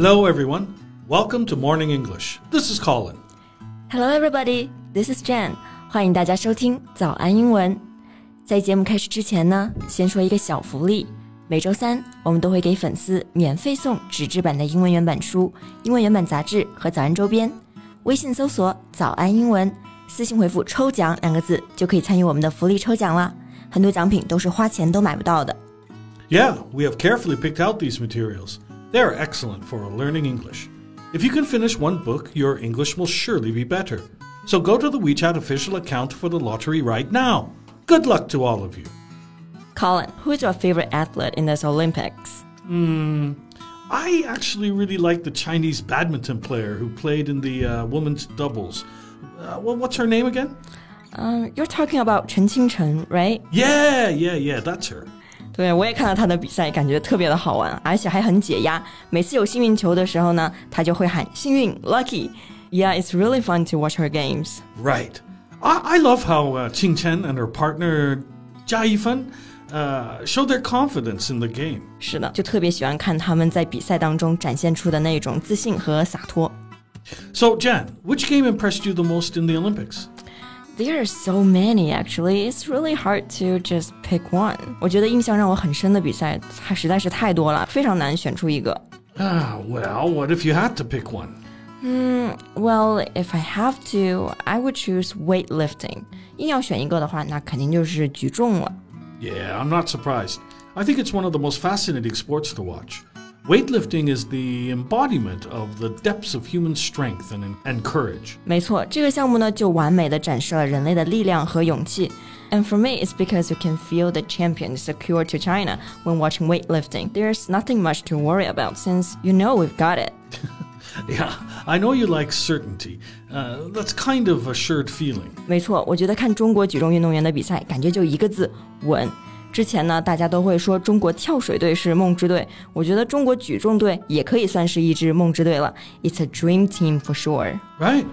Hello, everyone. Welcome to Morning English. This is Colin. Hello, everybody. This is Jan. 欢迎大家收听早安英文。在节目开始之前呢，先说一个小福利。每周三，我们都会给粉丝免费送纸质版的英文原版书、英文原版杂志和早安周边。微信搜索“早安英文”，私信回复“抽奖”两个字，就可以参与我们的福利抽奖啦。很多奖品都是花钱都买不到的。Yeah, we have carefully picked out these materials. They are excellent for learning English. If you can finish one book, your English will surely be better. So go to the WeChat official account for the lottery right now. Good luck to all of you. Colin, who is your favorite athlete in this Olympics? Hmm, I actually really like the Chinese badminton player who played in the uh, women's doubles. Uh, well, what's her name again? Um, you're talking about Chen Qingchen, right? Yeah, yeah, yeah, that's her. 对，我也看到他的比赛，感觉特别的好玩，而且还很解压。每次有幸运球的时候呢，他就会喊幸运 （lucky）。Yeah, it's really fun to watch her games. Right. I, I love how uh, Qing Chen and her partner Jia Yifan uh, show their confidence in the game. 是的，就特别喜欢看他们在比赛当中展现出的那种自信和洒脱。So, Jan, which game impressed you the most in the Olympics? There are so many actually. It's really hard to just pick one. 我觉得印象让我很深的比赛，它实在是太多了，非常难选出一个。Ah, well, what if you had to pick one? Hmm, well, if I have to, I would choose weightlifting. 硬要选一个的话，那肯定就是举重了。yeah, I'm not surprised. I think it's one of the most fascinating sports to watch. Weightlifting is the embodiment of the depths of human strength and, and courage. 没错，这个项目呢就完美的展示了人类的力量和勇气。And for me, it's because you can feel the champion secure to China when watching weightlifting. There's nothing much to worry about since you know we've got it. yeah, I know you like certainty. Uh, that's kind of a assured feeling. 没错，我觉得看中国举重运动员的比赛，感觉就一个字稳。 之前呢，大家都会说中国跳水队是梦之队，我觉得中国举重队也可以算是一支梦之队了。It's a dream team for sure. Right.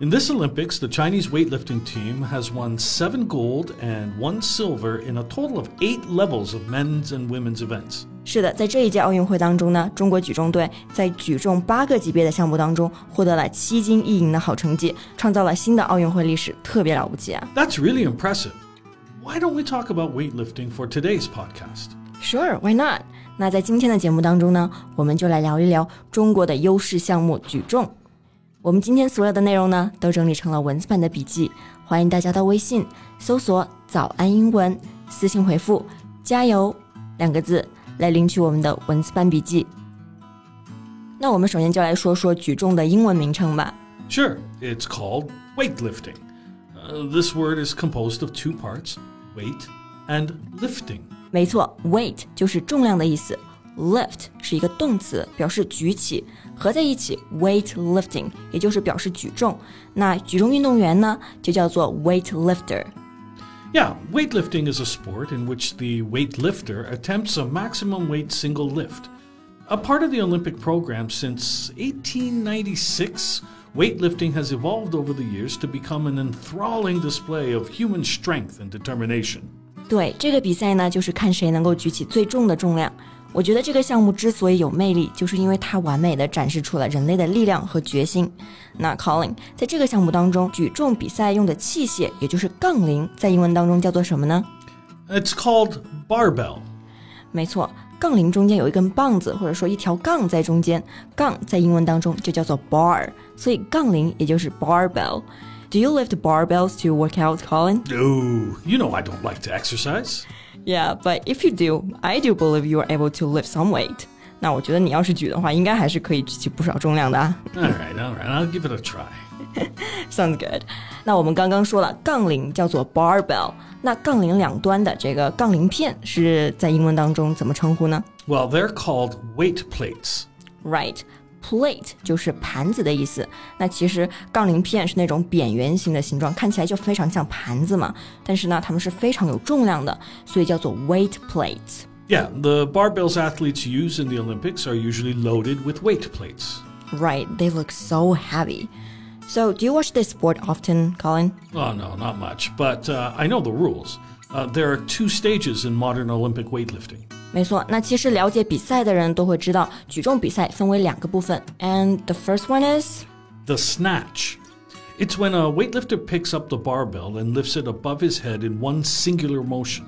In this Olympics, the Chinese weightlifting team has won seven gold and one silver in a total of eight levels of men's and women's events. 是的，在这一届奥运会当中呢，中国举重队在举重八个级别的项目当中获得了七金一银的好成绩，创造了新的奥运会历史，特别了不起啊！That's really impressive. Why don't we talk about weightlifting for today's podcast? Sure, why not? 那在今天的节目当中呢，我们就来聊一聊中国的优势项目举重。我们今天所有的内容呢，都整理成了文字版的笔记，欢迎大家到微信搜索“早安英文”，私信回复“加油”两个字。来领取我们的文字版笔记。那我们首先就来说说举重的英文名称吧。Sure, it's called weightlifting. Uh, this word is composed of two parts, weight and lifting. 没错，weight 就是重量的意思，lift 是一个动词，表示举起，合在一起 weightlifting 也就是表示举重。那举重运动员呢，就叫做 weightlifter。yeah, weightlifting is a sport in which the weightlifter attempts a maximum weight single lift. A part of the Olympic program since 1896, weightlifting has evolved over the years to become an enthralling display of human strength and determination. 对，这个比赛呢，就是看谁能够举起最重的重量。我觉得这个项目之所以有魅力，就是因为它完美的展示出了人类的力量和决心。那 Colin 在这个项目当中，举重比赛用的器械，也就是杠铃，在英文当中叫做什么呢？It's called barbell。 没错，杠铃中间有一根棒子，或者说一条杠在中间，杠在英文当中就叫做 bar，所以杠铃也就是 barbell。Do you lift barbells to work out, Colin? No, you know I don't like to exercise. Yeah, but if you do, I do believe you are able to lift some weight. 那我觉得你要是举的话，应该还是可以举起不少重量的啊。All right, all right, I'll give it a try. Sounds good. 那我们刚刚说了，杠铃叫做 barbell，那杠铃两端的这个杠铃片是在英文当中怎么称呼呢？Well, they're called weight plates. Right. Plate 就是盘子的意思。那其实杠铃片是那种扁圆形的形状，看起来就非常像盘子嘛。但是呢，它们是非常有重量的，所以叫做 weight plates。Yeah, the barbells athletes use in the Olympics are usually loaded with weight plates. Right, they look so heavy. So, do you watch this sport often, Colin? Oh, no, not much. But uh, I know the rules. Uh, there are two stages in modern Olympic weightlifting. 没错，那其实了解比赛的人都会知道，举重比赛分为两个部分，and the first one is the snatch. It's when a weightlifter picks up the barbell and lifts it above his head in one singular motion.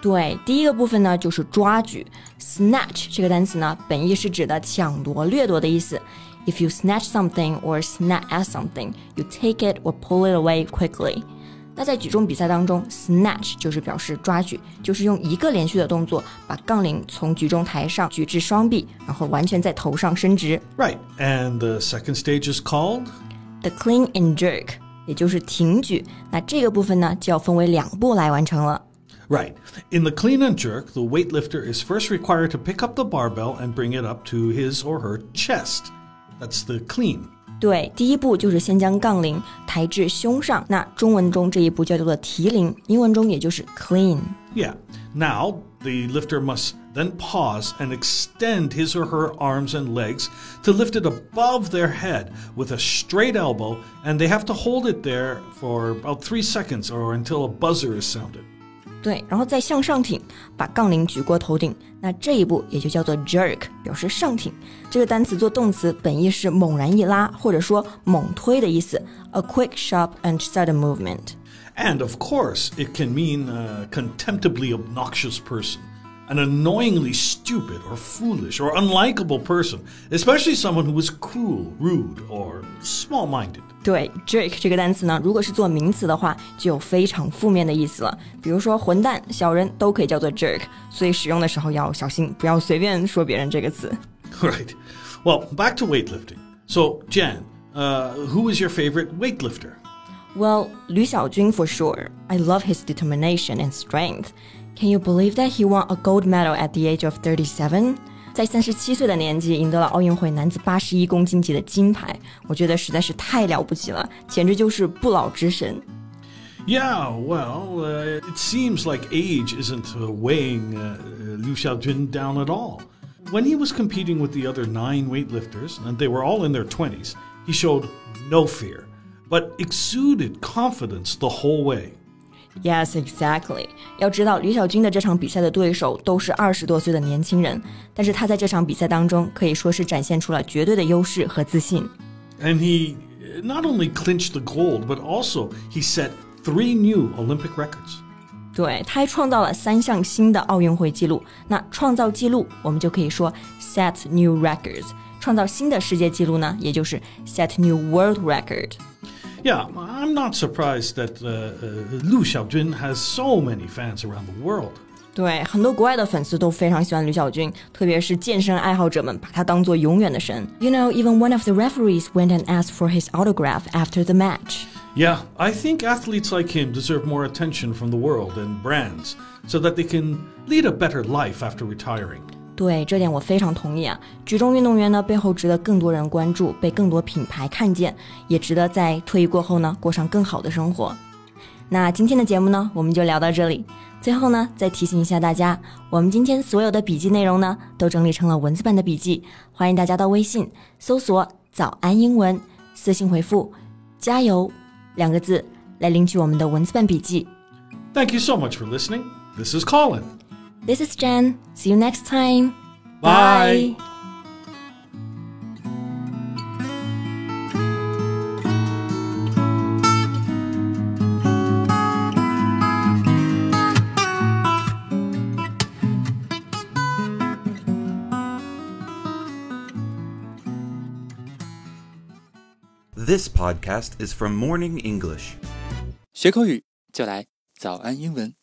对，第一个部分呢就是抓举，snatch 这个单词呢本意是指的抢夺、掠夺的意思。 If you snatch something or snap at something, you take it or pull it away quickly. 那在举重比赛当中，snatch 就是表示抓举，就是用一个连续的动作把杠铃从举重台上举至双臂，然后完全在头上伸直。Right, and the second stage is called the clean and jerk，也就是挺举。那这个部分呢，就要分为两步来完成了。Right. In the clean and jerk, the weightlifter is first required to pick up the barbell and bring it up to his or her chest. That's the clean. 对，第一步就是先将杠铃抬至胸上。那中文中这一步叫做提铃，英文中也就是 clean。Yeah. Now the lifter must then pause and extend his or her arms and legs to lift it above their head with a straight elbow, and they have to hold it there for about three seconds or until a buzzer is sounded. 对，然后再向上挺，把杠铃举过头顶。那这一步也就叫做 jerk，表示上挺。这个单词做动词本意是猛然一拉，或者说猛推的意思，a quick, sharp and sudden movement。And of course, it can mean a contemptibly obnoxious person an annoyingly stupid or foolish or unlikable person, especially someone who is cruel, rude, or small-minded. 对 “jerk” 这个单词呢，如果是做名词的话，就有非常负面的意思了。比如说混蛋、小人都可以叫做 “jerk”，所以使用的时候要小心，不要随便说别人这个词。Right. Well, back to weightlifting. So, Jan, uh, who is your favorite weightlifter? Well, Lu Xiaojun for sure. I love his determination and strength. Can you believe that he won a gold medal at the age of thirty-seven？在三十七岁的年纪赢得了奥运会男子八十一公斤级的金牌，我觉得实在是太了不起了，简直就是不老之神。Yeah, well, uh, it seems like age isn't uh, weighing uh, uh, Lu Xiaojun down at all. When he was competing with the other nine weightlifters, and they were all in their 20s, he showed no fear, but exuded confidence the whole way. Yes, exactly。要知道，吕小军的这场比赛的对手都是二十多岁的年轻人，但是他在这场比赛当中可以说是展现出了绝对的优势和自信。And he uh, not only clinched the gold, but also he set three new Olympic records. 对，他还创造了三项新的奥运会纪录。那创造纪录，我们就可以说 set new records。创造新的世界纪录呢，也就是 set new world record。yeah, I'm not surprised that uh, uh, Lu Xiaojun has so many fans around the world. 对，很多国外的粉丝都非常喜欢吕小军，特别是健身爱好者们把他当做永远的神。You know, even one of the referees went and asked for his autograph after the match. Yeah, I think athletes like him deserve more attention from the world and brands so that they can lead a better life after retiring. 对这点我非常同意啊！举重运动员呢背后值得更多人关注，被更多品牌看见，也值得在退役过后呢过上更好的生活。那今天的节目呢我们就聊到这里。最后呢再提醒一下大家，我们今天所有的笔记内容呢都整理成了文字版的笔记，欢迎大家到微信搜索“早安英文”，私信回复“加油”两个字来领取我们的文字版笔记。Thank you so much for listening. This is Colin. This is Jen. See you next time. Bye. Bye. This podcast is from Morning English. 学口语就来早安英文。